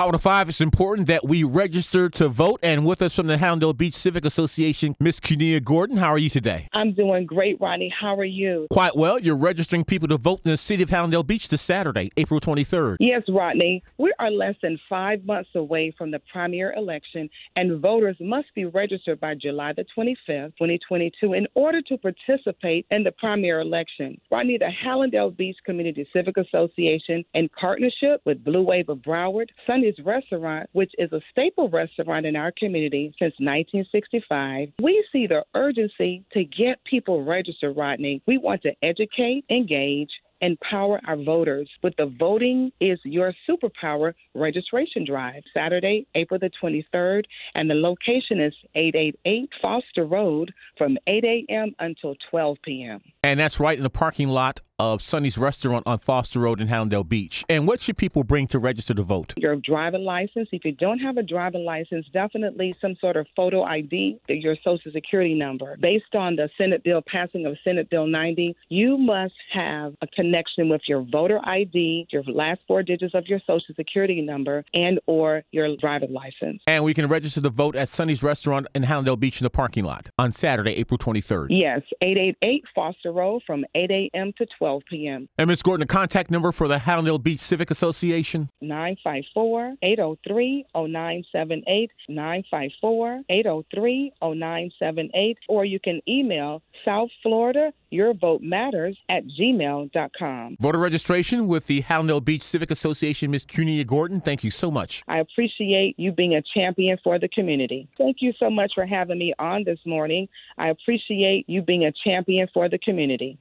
Out of five, it's important that we register to vote. And with us from the Hallandale Beach Civic Association, Miss Cunia Gordon, how are you today? I'm doing great, Ronnie. How are you? Quite well. You're registering people to vote in the city of Hallandale Beach this Saturday, April 23rd. Yes, Rodney. We are less than five months away from the primary election, and voters must be registered by July the 25th, 2022, in order to participate in the primary election. Rodney, the Hallandale Beach Community Civic Association, in partnership with Blue Wave of Broward, Sonny's Restaurant, which is a staple restaurant in our community since 1965. We see the urgency to get people registered, Rodney. We want to educate, engage, empower our voters with the Voting is Your Superpower registration drive, Saturday, April the 23rd, and the location is 888 Foster Road from 8 a.m. until 12 p.m. And that's right in the parking lot of Sonny's Restaurant on Foster Road in Hallandale Beach. And what should people bring to register to vote? Your driving license. If you don't have a driving license, definitely some sort of photo ID, your social security number. Based on the Senate bill passing of Senate Bill 90, you must have a connection with your voter ID, your last four digits of your social security number, and or your driving license. And we can register to vote at Sonny's Restaurant in Hallandale Beach in the parking lot on Saturday, April 23rd. Yes, 888 Foster Road from 8 a.m. to 12 12 p.m. And Ms. Gordon, the contact number for the Hallandale Beach Civic Association? 954 803 0978. 954 803 0978. Or you can email South Florida your vote matters at gmail.com. Voter registration with the Hallandale Beach Civic Association, Ms. Cunia Gordon. Thank you so much. I appreciate you being a champion for the community. Thank you so much for having me on this morning. I appreciate you being a champion for the community.